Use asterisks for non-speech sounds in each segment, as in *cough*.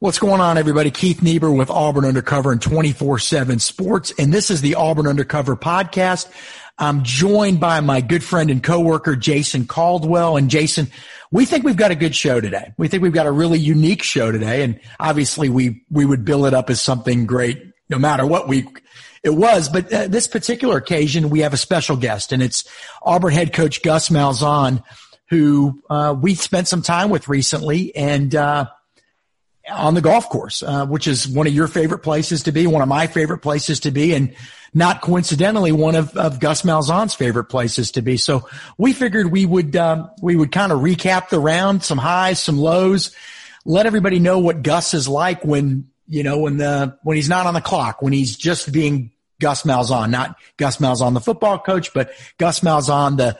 What's going on, everybody? Keith Niebuhr with Auburn Undercover and 24 7 Sports. And this is the Auburn Undercover podcast. I'm joined by my good friend and coworker, Jason Caldwell. And Jason, we think we've got a good show today. We think we've got a really unique show today. And obviously we, we would bill it up as something great no matter what week it was. But uh, this particular occasion, we have a special guest and it's Auburn head coach Gus Malzahn, who, uh, we spent some time with recently. And, uh, on the golf course, uh, which is one of your favorite places to be, one of my favorite places to be, and not coincidentally, one of, of Gus Malzahn's favorite places to be. So we figured we would um, we would kind of recap the round, some highs, some lows, let everybody know what Gus is like when you know when the when he's not on the clock, when he's just being Gus Malzahn, not Gus Malzahn, the football coach, but Gus Malzahn, the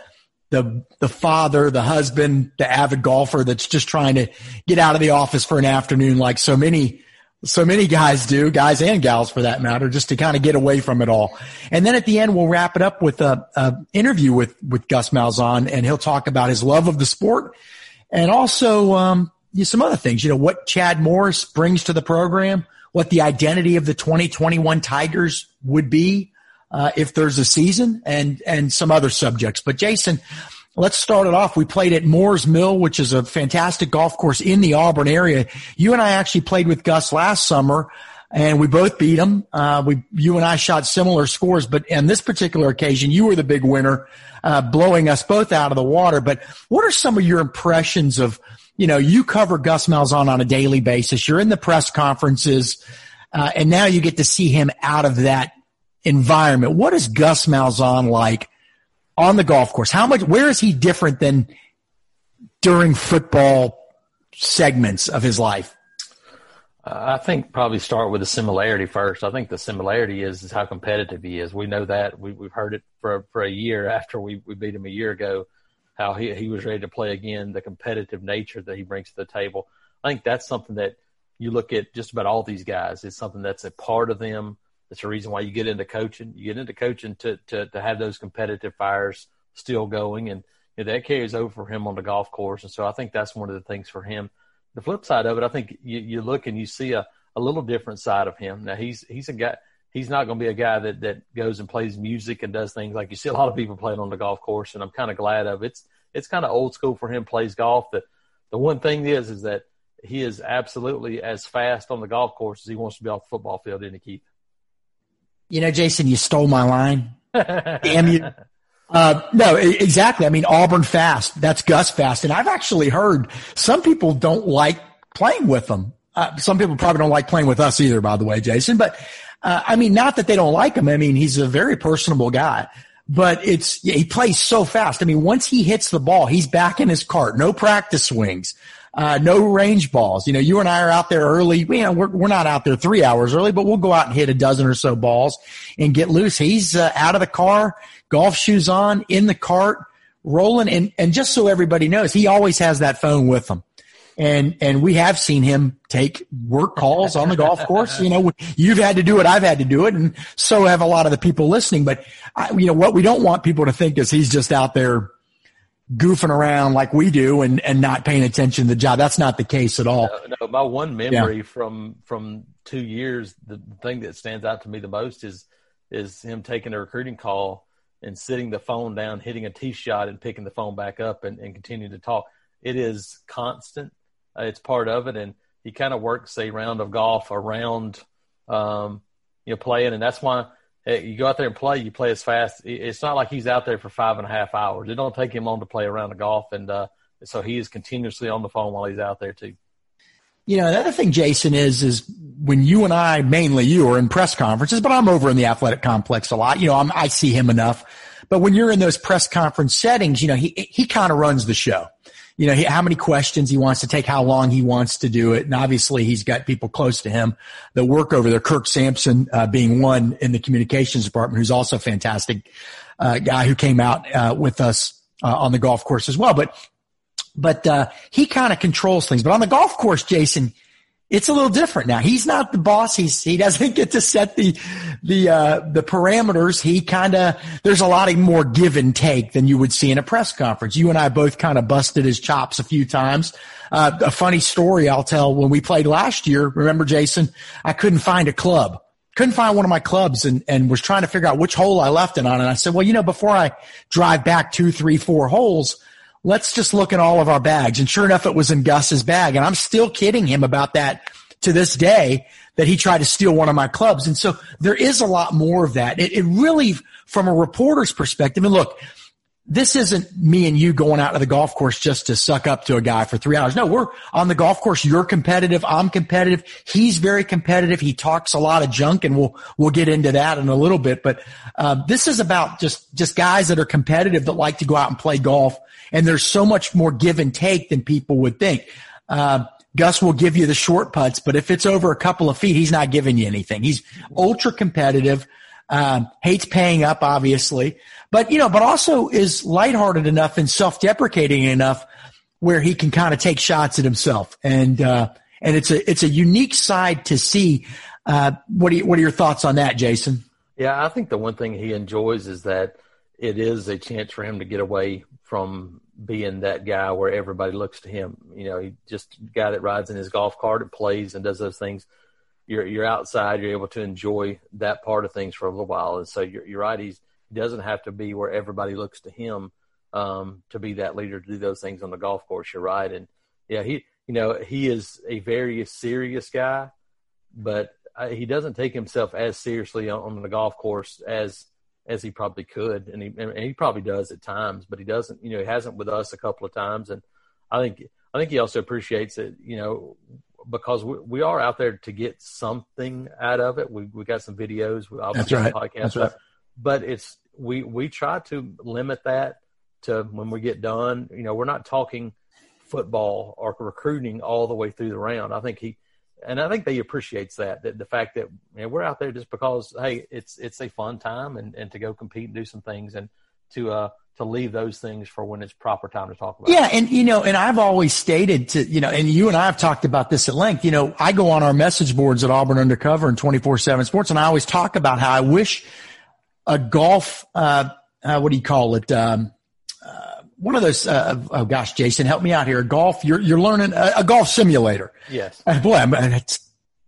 the the father, the husband, the avid golfer that's just trying to get out of the office for an afternoon, like so many so many guys do, guys and gals for that matter, just to kind of get away from it all. And then at the end, we'll wrap it up with a, a interview with with Gus Malzahn, and he'll talk about his love of the sport and also um, some other things. You know what Chad Morris brings to the program, what the identity of the 2021 Tigers would be uh, if there's a season and, and some other subjects. But Jason, let's start it off. We played at Moores Mill, which is a fantastic golf course in the Auburn area. You and I actually played with Gus last summer and we both beat him. Uh, we, you and I shot similar scores, but on this particular occasion, you were the big winner, uh, blowing us both out of the water. But what are some of your impressions of, you know, you cover Gus Malzahn on a daily basis. You're in the press conferences, uh, and now you get to see him out of that environment. What is Gus Malzahn like on the golf course? How much, where is he different than during football segments of his life? I think probably start with the similarity first. I think the similarity is, is how competitive he is. We know that we, we've heard it for, for a year after we, we beat him a year ago, how he, he was ready to play again, the competitive nature that he brings to the table. I think that's something that you look at just about all these guys. It's something that's a part of them. That's the reason why you get into coaching. You get into coaching to to, to have those competitive fires still going, and you know, that carries over for him on the golf course. And so I think that's one of the things for him. The flip side of it, I think you, you look and you see a, a little different side of him. Now he's he's a guy. He's not going to be a guy that that goes and plays music and does things like you see a lot of people playing on the golf course, and I'm kind of glad of it. It's it's kind of old school for him. Plays golf. The the one thing is is that he is absolutely as fast on the golf course as he wants to be off the football field in the keep. You know, Jason, you stole my line. *laughs* Damn you. Uh, no, exactly. I mean, Auburn fast. That's Gus fast. And I've actually heard some people don't like playing with them. Uh, some people probably don't like playing with us either, by the way, Jason. But, uh, I mean, not that they don't like him. I mean, he's a very personable guy, but it's, yeah, he plays so fast. I mean, once he hits the ball, he's back in his cart. No practice swings uh, no range balls. You know, you and I are out there early. You know, we're, we're not out there three hours early, but we'll go out and hit a dozen or so balls and get loose. He's uh, out of the car, golf shoes on, in the cart, rolling. And, and just so everybody knows, he always has that phone with him. And, and we have seen him take work calls on the golf course. You know, you've had to do it. I've had to do it. And so have a lot of the people listening. But, I, you know, what we don't want people to think is he's just out there goofing around like we do and, and not paying attention to the job. That's not the case at all. No, no my one memory yeah. from from two years, the thing that stands out to me the most is is him taking a recruiting call and sitting the phone down, hitting a tee shot, and picking the phone back up and, and continuing to talk. It is constant. Uh, it's part of it, and he kind of works a round of golf around, um, you know, playing, and that's why you go out there and play, you play as fast. It's not like he's out there for five and a half hours. It don't take him long to play around the golf, and uh, so he is continuously on the phone while he's out there too. You know, another thing, Jason, is is when you and I, mainly you, are in press conferences, but I'm over in the athletic complex a lot. You know, I'm, I see him enough. But when you're in those press conference settings, you know, he he kind of runs the show you know, how many questions he wants to take, how long he wants to do it. And obviously he's got people close to him that work over there. Kirk Sampson, uh, being one in the communications department, who's also a fantastic, uh, guy who came out, uh, with us, uh, on the golf course as well. But, but, uh, he kind of controls things. But on the golf course, Jason, it's a little different now. He's not the boss. He's he doesn't get to set the the uh, the parameters. He kind of there's a lot of more give and take than you would see in a press conference. You and I both kind of busted his chops a few times. Uh, a funny story I'll tell when we played last year. Remember, Jason? I couldn't find a club. Couldn't find one of my clubs and, and was trying to figure out which hole I left it on. And I said, well, you know, before I drive back two, three, four holes, let's just look at all of our bags. And sure enough, it was in Gus's bag. And I'm still kidding him about that to this day that he tried to steal one of my clubs. And so there is a lot more of that. It, it really, from a reporter's perspective, and look, this isn't me and you going out to the golf course just to suck up to a guy for three hours. No, we're on the golf course. You're competitive. I'm competitive. He's very competitive. He talks a lot of junk and we'll, we'll get into that in a little bit. But, um, this is about just, just guys that are competitive that like to go out and play golf and there's so much more give and take than people would think. Uh, Gus will give you the short putts, but if it's over a couple of feet, he's not giving you anything. He's ultra competitive, um, hates paying up, obviously, but you know, but also is lighthearted enough and self-deprecating enough where he can kind of take shots at himself. And, uh, and it's a, it's a unique side to see. Uh, what are you, what are your thoughts on that, Jason? Yeah, I think the one thing he enjoys is that it is a chance for him to get away from being that guy where everybody looks to him. You know, he just guy that rides in his golf cart and plays and does those things. You're you're outside. You're able to enjoy that part of things for a little while. And so you're, you're right. He's, he doesn't have to be where everybody looks to him um, to be that leader to do those things on the golf course. You're right. And yeah, he you know he is a very serious guy, but he doesn't take himself as seriously on, on the golf course as as he probably could, and he and he probably does at times, but he doesn't. You know, he hasn't with us a couple of times, and I think I think he also appreciates it. You know, because we, we are out there to get something out of it. We we got some videos, obviously That's right. podcast, That's right. But it's we we try to limit that to when we get done. You know, we're not talking football or recruiting all the way through the round. I think he and I think they appreciates that, that the fact that you know, we're out there just because hey, it's it's a fun time and, and to go compete and do some things and to uh to leave those things for when it's proper time to talk about. Yeah, and you know, and I've always stated to you know, and you and I have talked about this at length. You know, I go on our message boards at Auburn Undercover and twenty four seven Sports, and I always talk about how I wish a golf, uh, uh what do you call it? Um, one of those. Uh, oh gosh, Jason, help me out here. Golf. You're you're learning a, a golf simulator. Yes. Uh, boy, I'm,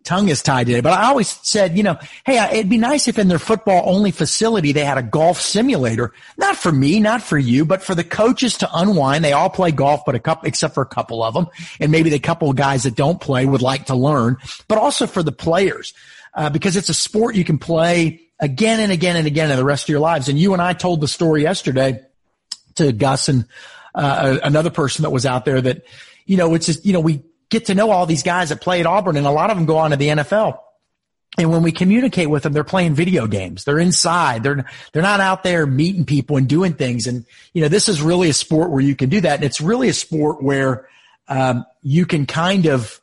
tongue is tied today. But I always said, you know, hey, it'd be nice if in their football only facility they had a golf simulator. Not for me, not for you, but for the coaches to unwind. They all play golf, but a couple, except for a couple of them, and maybe the couple of guys that don't play would like to learn. But also for the players, uh, because it's a sport you can play again and again and again in the rest of your lives. And you and I told the story yesterday to Gus and uh, another person that was out there that, you know, it's just, you know, we get to know all these guys that play at Auburn and a lot of them go on to the NFL. And when we communicate with them, they're playing video games. They're inside. They're, they're not out there meeting people and doing things. And, you know, this is really a sport where you can do that. And it's really a sport where, um, you can kind of,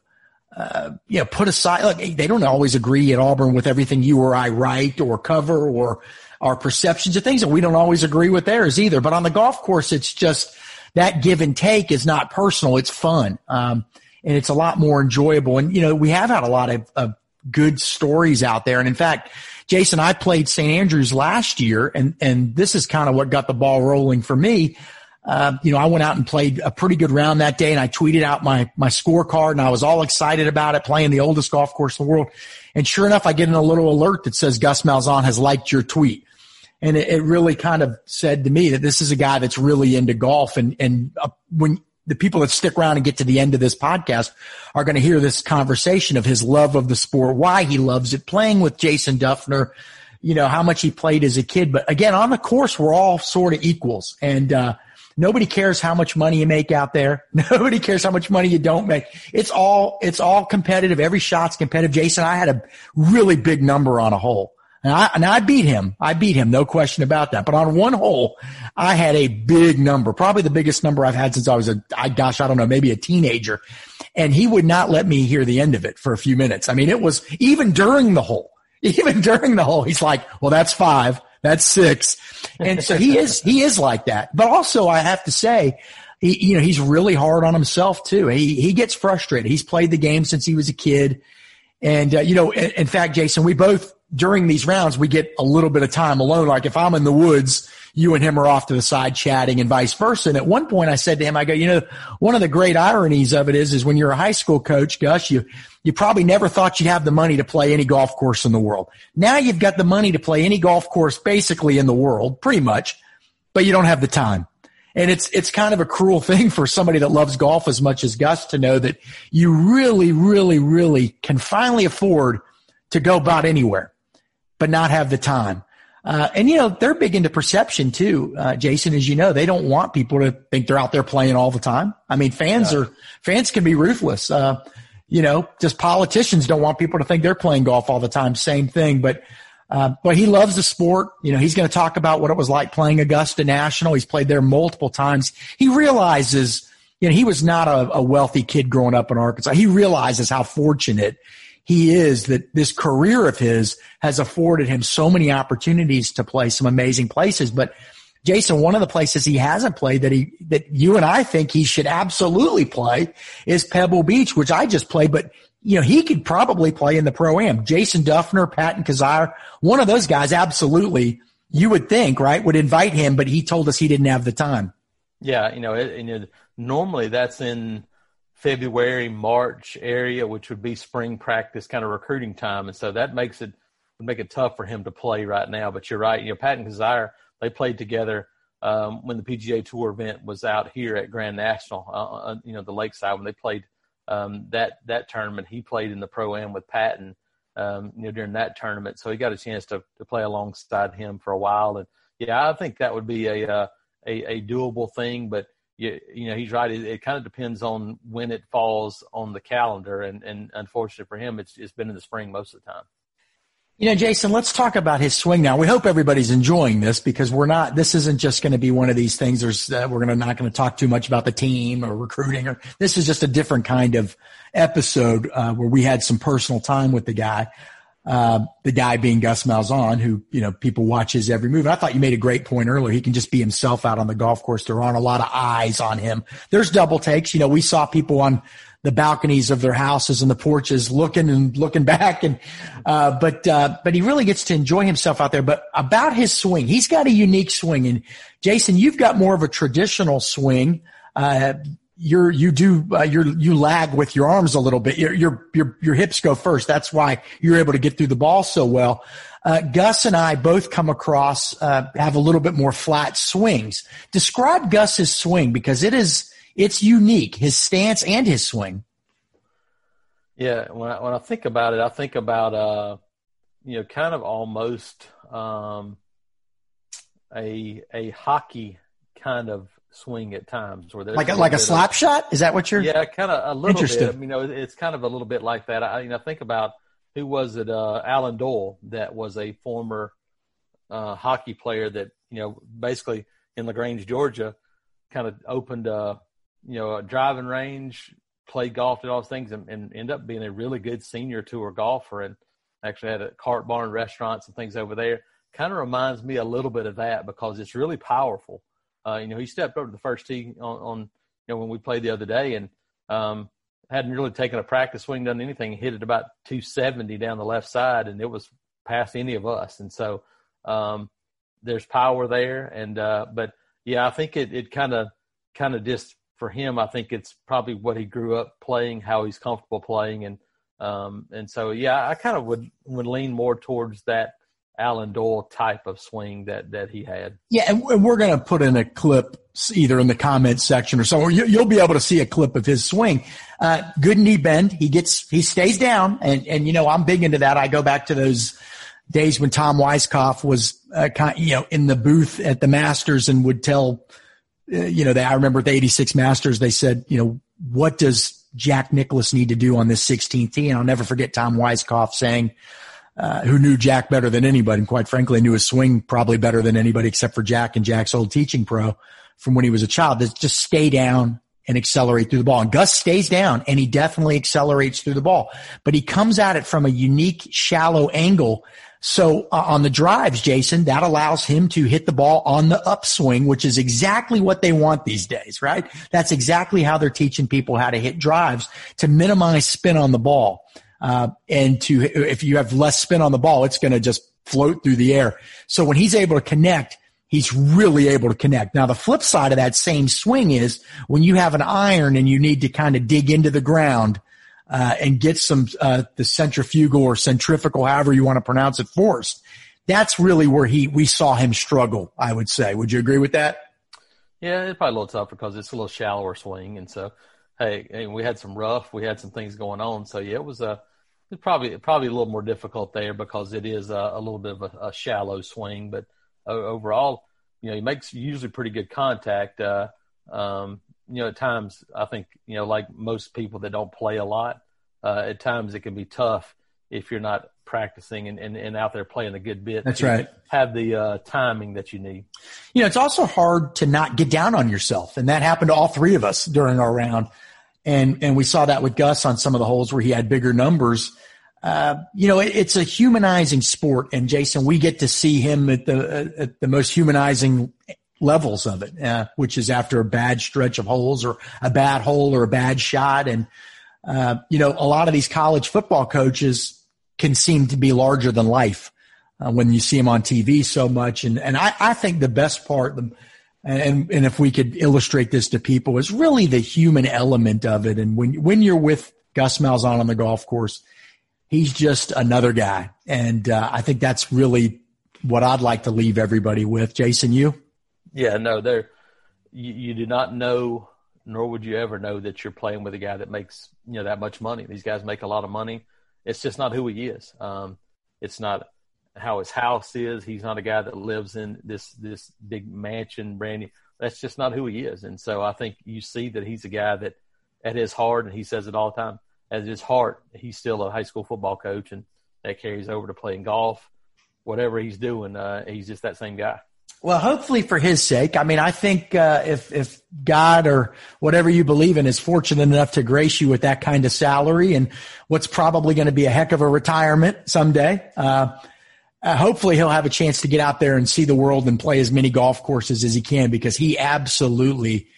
uh, you know, put aside, look, they don't always agree at Auburn with everything you or I write or cover or, our perceptions of things and we don't always agree with theirs either. But on the golf course, it's just that give and take is not personal. It's fun. Um, and it's a lot more enjoyable. And, you know, we have had a lot of, of good stories out there. And in fact, Jason, I played St. Andrews last year and, and this is kind of what got the ball rolling for me. Uh, you know, I went out and played a pretty good round that day and I tweeted out my, my scorecard and I was all excited about it playing the oldest golf course in the world. And sure enough, I get in a little alert that says Gus Malzahn has liked your tweet and it, it, really kind of said to me that this is a guy that's really into golf and and uh, when the people that stick around and get to the end of this podcast are going to hear this conversation of his love of the sport, why he loves it, playing with Jason Dufner, you know, how much he played as a kid. But again, on the course, we're all sort of equals. And, uh, nobody cares how much money you make out there. *laughs* Nobody cares how much money you don't make. It's all, it's all competitive. Every shot's competitive. Jason, I had a really big number on a hole. And I, and I beat him. I beat him. No question about that. But on one hole, I had a big number, probably the biggest number I've had since I was a, I, gosh, I don't know, maybe a teenager. And he would not let me hear the end of it for a few minutes. I mean, it was even during the hole, *laughs* even during the hole, he's like, well, that's five. That's six. And so he is, he is like that. But also I have to say, he, you know, he's really hard on himself too. He, he gets frustrated. He's played the game since he was a kid. And, uh, you know, in, in fact, Jason, we both during these rounds, we get a little bit of time alone. Like if I'm in the woods, you and him are off to the side chatting and vice versa. And at one point I said to him, I go, you know, one of the great ironies of it is, is when you're a high school coach, Gus, you, you probably never thought you'd have the money to play any golf course in the world. Now you've got the money to play any golf course basically in the world, pretty much, but you don't have the time. And it's, it's kind of a cruel *laughs* thing for somebody that loves golf as much as Gus to know that you really, really, really can finally afford to go about anywhere but not have the time. Uh, and you know, they're big into perception too, uh, Jason, as you know, they don't want people to think they're out there playing all the time. I mean, fans yeah. are, fans can be ruthless. Uh, you know, just politicians don't want people to think they're playing golf all the time. Same thing, but, uh, but he loves the sport. You know, he's going to talk about what it was like playing Augusta National. He's played there multiple times. He realizes, you know, he was not a, a wealthy kid growing up in Arkansas. He realizes how fortunate he is that this career of his has afforded him so many opportunities to play some amazing places. But Jason, one of the places he hasn't played that he, that you and I think he should absolutely play is Pebble Beach, which I just played, but you know, he could probably play in the pro am. Jason Dufner, Patton Kizzire, one of those guys absolutely you would think, right, would invite him, but he told us he didn't have the time. Yeah. You know, it, you know normally that's in, February, March area, which would be spring practice kind of recruiting time. And so that makes it would make it tough for him to play right now. But you're right. You know, Patton Kizzire, they played together um, when the PGA Tour event was out here at Grand National, uh, uh, you know, the Lakeside when they played um, that that tournament. He played in the pro am with Patton, um, you know, during that tournament. So he got a chance to to play alongside him for a while. And yeah, I think that would be a uh, a, a doable thing. But you, you know, he's right. It, it, kind of depends on when it falls on the calendar, and and unfortunately for him, it's it's been in the spring most of the time. You know, Jason, let's talk about his swing now. We hope everybody's enjoying this because we're not. This isn't just going to be one of these things. There's uh, we're to not going to talk too much about the team or recruiting. Or this is just a different kind of episode uh, where we had some personal time with the guy. Uh, the guy being Gus Malzahn, who, you know, people watch his every move. And I thought you made a great point earlier. He can just be himself out on the golf course. There aren't a lot of eyes on him. There's double takes. You know, we saw people on the balconies of their houses and the porches looking and looking *laughs* back. And, uh, but, uh, but he really gets to enjoy himself out there. But about his swing, he's got a unique swing. And Jason, you've got more of a traditional swing. Uh, you're you do uh, you're you lag with your arms a little bit. Your your your your hips go first. That's why you're able to get through the ball so well. Uh, Gus and I both come across uh, have a little bit more flat swings. Describe Gus's swing because it is it's unique. His stance and his swing. Yeah, when I, when I think about it, I think about uh, you know, kind of almost um, a a hockey kind of swing at times where there's like a, like a slap of, shot. Is that what you're? Yeah, kind of a little bit. You know, it's kind of a little bit like that. I you know think about who was it? Uh, Allen Doyle, that was a former uh, hockey player that you know basically in Lagrange, Georgia, kind of opened a you know a driving range, played golf, did all those things, and, and ended up being a really good senior tour golfer, and actually had a cart barn restaurants and things over there. Kind of reminds me a little bit of that because it's really powerful uh, you know, he stepped over to the first tee on, on, you know, when we played the other day and um, hadn't really taken a practice swing, done anything. Hit it about 270 down the left side, and it was past any of us. And so um, there's power there. And uh, but yeah, I think it it kind of kind of just for him, I think it's probably what he grew up playing, how he's comfortable playing, and um, and so yeah, I kind of would would lean more towards that Allen Doyle type of swing that that he had. Yeah, and we're going to put in a clip either in the comments section or somewhere. You, will be able to see a clip of his swing. Uh, good knee bend. He gets he stays down, and and you know I'm big into that. I go back to those days when Tom Weiskopf was, uh, kind, you know, in the booth at the Masters and would tell, uh, you know, they, I remember the 86 Masters, they said, you know, what does Jack Nicklaus need to do on this 16th tee? And I'll never forget Tom Weiskopf saying, uh, who knew Jack better than anybody, and quite frankly, knew his swing probably better than anybody except for Jack and Jack's old teaching pro from when he was a child. That just stay down and accelerate through the ball. And Gus stays down and he definitely accelerates through the ball, but he comes at it from a unique, shallow angle. So uh, on the drives, Jason, that allows him to hit the ball on the upswing, which is exactly what they want these days, right? That's exactly how they're teaching people how to hit drives to minimize spin on the ball. Uh, and to, if you have less spin on the ball, it's going to just float through the air. So when he's able to connect, he's really able to connect. Now, the flip side of that same swing is when you have an iron and you need to kind of dig into the ground uh, and get some uh, the centrifugal or centrifugal, however you want to pronounce it, force. That's really where he we saw him struggle. I would say. Would you agree with that? Yeah, it's probably a little tougher because it's a little shallower swing, and so hey, we had some rough, we had some things going on. So yeah, it was a it's probably probably a little more difficult there because it is a, a little bit of a, a shallow swing, but overall, you know, he makes usually pretty good contact. Uh, um, you know, at times I think, you know, like most people that don't play a lot, uh, at times it can be tough if you're not practicing and, and, and out there playing a good bit. That's right. Have the uh, timing that you need. You know, it's also hard to not get down on yourself. And that happened to all three of us during our round. And, and we saw that with Gus on some of the holes where he had bigger numbers. Uh, you know, it, it's a humanizing sport, and Jason, we get to see him at the at the most humanizing levels of it, uh, which is after a bad stretch of holes or a bad hole or a bad shot, and uh, you know, a lot of these college football coaches can seem to be larger than life uh, when you see them on TV so much, and and I, I think the best part. The, and and if we could illustrate this to people, is really the human element of it. And when when you're with Gus Malzahn on the golf course, he's just another guy. And uh, I think that's really what I'd like to leave everybody with. Jason, you? Yeah, no, there. You, you, do not know, nor would you ever know that you're playing with a guy that makes you know that much money. These guys make a lot of money. It's just not who he is. Um, it's not how his house is. He's not a guy that lives in this this big mansion, brand new. That's just not who he is. And so I think you see that he's a guy that, at his heart, and he says it all the time at his heart, he's still a high school football coach, and that carries over to playing golf. Whatever he's doing, uh, he's just that same guy. Well, hopefully for his sake. I mean, I think uh, if if God or whatever you believe in is fortunate enough to grace you with that kind of salary and what's probably going to be a heck of a retirement someday, uh, uh, hopefully he'll have a chance to get out there and see the world and play as many golf courses as he can because he absolutely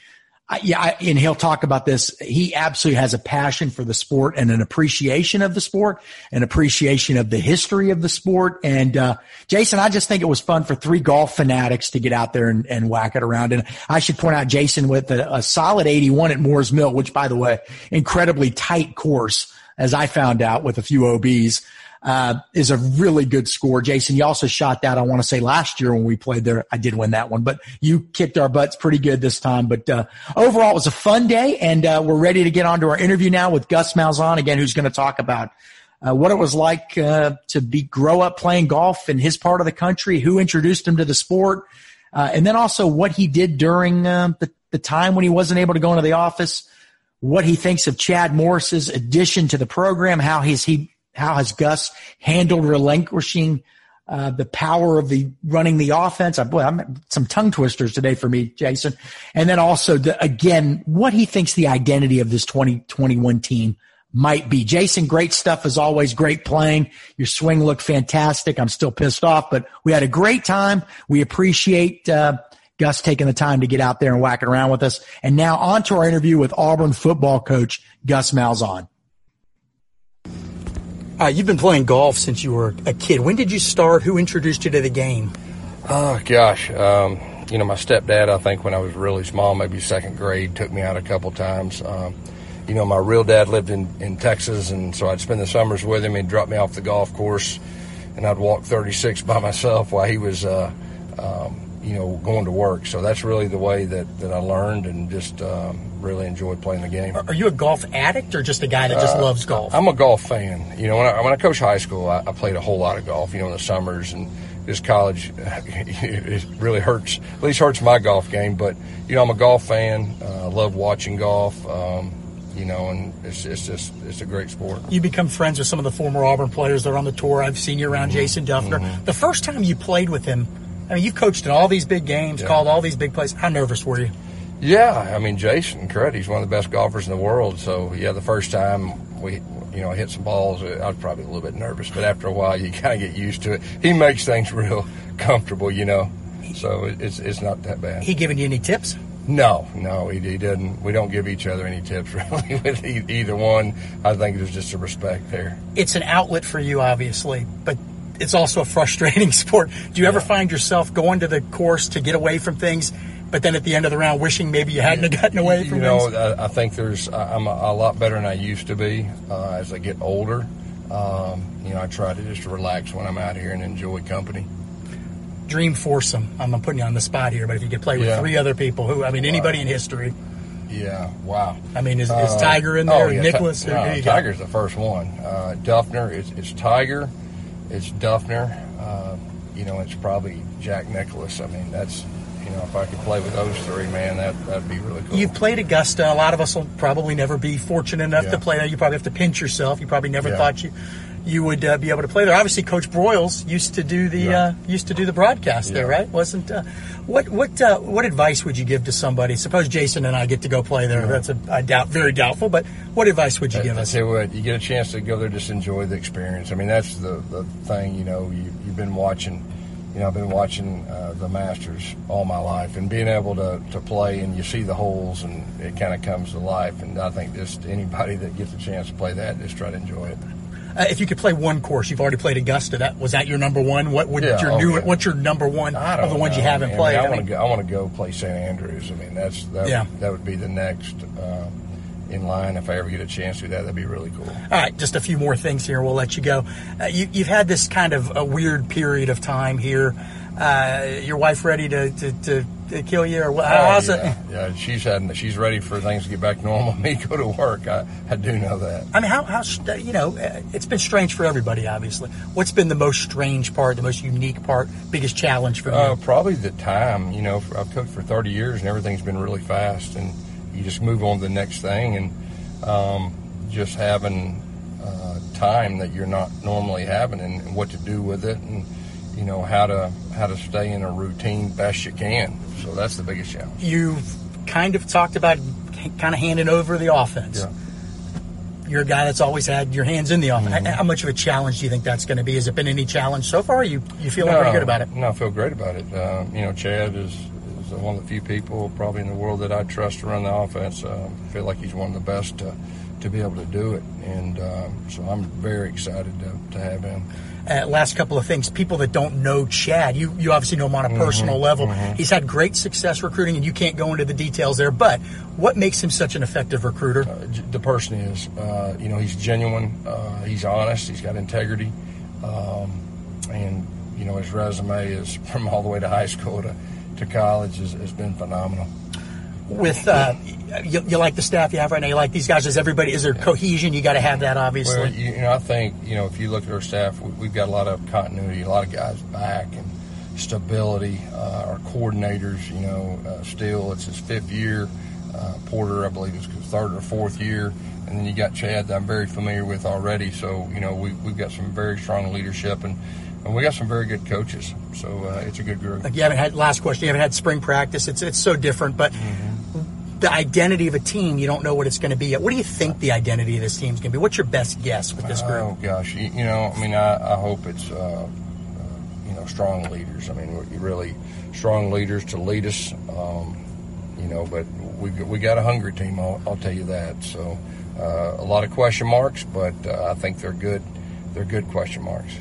yeah, and he'll talk about this. He absolutely has a passion for the sport and an appreciation of the sport, an appreciation of the history of the sport. And uh, Jason, I just think it was fun for three golf fanatics to get out there and, and whack it around. And I should point out, Jason, with a, a solid 81 at Moores Mill, which, by the way, incredibly tight course, as I found out with a few OBs uh, is a really good score. Jason, you also shot that, I want to say last year when we played there. I did win that one, but you kicked our butts pretty good this time. But uh, overall, it was a fun day, and uh, we're ready to get on to our interview now with Gus Malzahn, again, who's going to talk about uh, what it was like uh, to be grow up playing golf in his part of the country, who introduced him to the sport, uh, and then also what he did during the, the time when he wasn't able to go into the office what he thinks of Chad Morris's addition to the program, how he's he how has Gus handled relinquishing uh, the power of the running the offense? I, boy, I'm some tongue twisters today for me, Jason. And then also the, again, what he thinks the identity of this 2021 team might be. Jason, great stuff as always. Great playing. Your swing looked fantastic. I'm still pissed off, but we had a great time. We appreciate, uh, Gus taking the time to get out there and whacking around with us. And now on to our interview with Auburn football coach Gus Malzahn. Uh, you've been playing golf since you were a kid. When did you start? Who introduced you to the game? Oh, gosh. Um, you know, my stepdad, I think when I was really small, maybe second grade, took me out a couple times. Um, you know, my real dad lived in, in Texas, and so I'd spend the summers with him. He'd drop me off the golf course, and I'd walk 36 by myself while he was, uh, um, you know, going to work. So that's really the way that, that I learned and just um, really enjoyed playing the game. Are you a golf addict or just a guy that just uh, loves golf? I'm a golf fan. You know, when I, when I coached high school, I, I played a whole lot of golf. You know, in the summers and this college, *laughs* it really hurts. At least hurts my golf game. But you know, I'm a golf fan. Uh, I love watching golf. Um, you know, and it's, it's just it's a great sport. You become friends with some of the former Auburn players that are on the tour. I've seen you around mm-hmm. Jason Dufner. Mm-hmm. The first time you played with him, I mean, you coached in all these big games, yeah. called all these big plays. How nervous were you? Yeah, I mean, Jason. He's one of the best golfers in the world. So yeah, the first time we you know, hit some balls. I was probably a little bit nervous, but after a while, you *laughs* kind of get used to it. He makes things real *laughs* comfortable, you know, so it's it's not that bad. He giving you any tips? No, no, he, he doesn't. We don't give each other any tips *laughs* really with either one. I think there's just a respect there. It's an outlet for you, obviously, but it's also a frustrating *laughs* sport. Do you yeah. ever find yourself going to the course to get away from things but then at the end of the round, wishing maybe you hadn't *laughs* gotten away from you know, I, I, think there's I'm a, a, lot better than I used to be uh, as I get older. Um, you know, I try to just relax when I'm out here and enjoy company. Dream foursome. I'm putting you on the spot here, but if you could play with yeah. three other people, who I mean, anybody wow. in history. Yeah, wow. I mean, is, is uh, Tiger in there? Oh, yeah, Nicklaus? T- no, Tiger's the first one. Uh, Dufner, it's, it's Tiger, it's Dufner. Uh, you know, it's probably Jack Nicklaus. I mean, that's you know, if I could play with those three, man, that that'd be really cool. You've played Augusta. A lot of us will probably never be fortunate enough yeah. to play there. You probably have to pinch yourself. You probably never yeah. thought you you would uh, be able to play there. Obviously, Coach Broyles used to do the yeah. uh, used to do the broadcast there, right? Wasn't uh, what what uh, what advice would you give to somebody? Suppose Jason and I get to go play there. That's a I doubt very doubtful. But what advice would you give I, us? I tell you what, you get a chance to go there, just enjoy the experience. I mean, that's the the thing. You know, you, you've been watching you know, I've been watching uh, the Masters all my life, and being able to, to play and you see the holes, and it kind of comes to life. And I think just anybody that gets a chance to play that, just try to enjoy it. Uh, if you could play one course, you've already played Augusta. That was that your number one. What would yeah, your oh, new? Yeah. What's your number one of the ones know. you haven't I mean, played? I, I want to go. I want to go play St Andrews. I mean, that's that. Yeah. Would, that would be the next. Uh, in line if I ever get a chance to do that. That'd be really cool. All right, just a few more things here. We'll let you go. Uh, you, have had this kind of a weird period of time here uh, your wife ready to, to, to, to kill you, or what? Oh, how's yeah. it? Yeah, she's had she's ready for things to get back normal. *laughs* Me go to work. I, I do know that. I mean, how how you know uh, it's been strange for everybody. Obviously, what's been the most strange part, the most unique part, biggest challenge for you? Uh, probably the time. You know, I've cooked for 30 years, and everything's been really fast, and you just move on to the next thing, and um, just having uh, time that you're not normally having, and, and what to do with it, and you know how to how to stay in a routine best you can. So that's the biggest challenge. You've kind of talked about kind of handing over the offense. Yeah. You're a guy that's always had your hands in the offense. Mm-hmm. How much of a challenge do you think that's going to be? Has it been any challenge so far? you you feeling no, pretty good about it? No, I feel great about it. Uh, you know, Chad is, is one of the few people probably in the world that I trust to run the offense. Uh, I feel like he's one of the best to, to be able to do it, and um, so I'm very excited to, to have him uh, last couple of things. People that don't know Chad, you, you obviously know him on a mm-hmm, personal level. Mm-hmm. He's had great success recruiting, and you can't go into the details there. But what makes him such an effective recruiter? Uh, the person is, uh, you know, he's genuine, uh, he's honest, he's got integrity, um, and you know, his resume is *laughs* from all the way to high school to, to college has, has been phenomenal with uh, you, you, like the staff you have right now. You like these guys. Is everybody? Is there cohesion? You got to have that, obviously. Well, you, you, know, I think you know if you look at our staff, we, have got a lot of continuity, a lot of guys back, and stability. Uh, our coordinators, you know, uh, Steele it's his fifth year. Uh, Porter, I believe, is third or fourth year, and then you got Chad that I'm very familiar with already. So you know, we, we've got some very strong leadership and and we got some very good coaches. So uh, it's a good group. Like you haven't had last question. You haven't had spring practice. It's it's so different, but. Mm-hmm the identity of a team, you don't know what it's going to be yet. What do you think the identity of this team is going to be? What's your best guess with this group? Oh gosh, you, you know, I mean, I, I hope it's uh, uh, you know strong leaders. I mean, really strong leaders to lead us. Um, you know, but we we got a hungry team. I'll, I'll tell you that. So a lot of question marks, but uh, I think they're good. They're good question marks.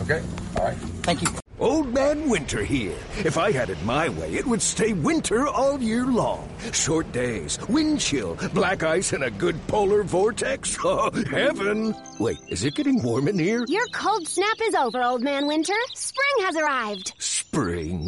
Okay. All right. Thank you. Old Man Winter here. If I had it my way, it would stay winter all year long. Short days, wind chill, black ice, and a good polar vortex. *laughs* Oh, heaven! Wait, is it getting warm in here? Your cold snap is over, Old Man Winter. Spring has arrived. Spring.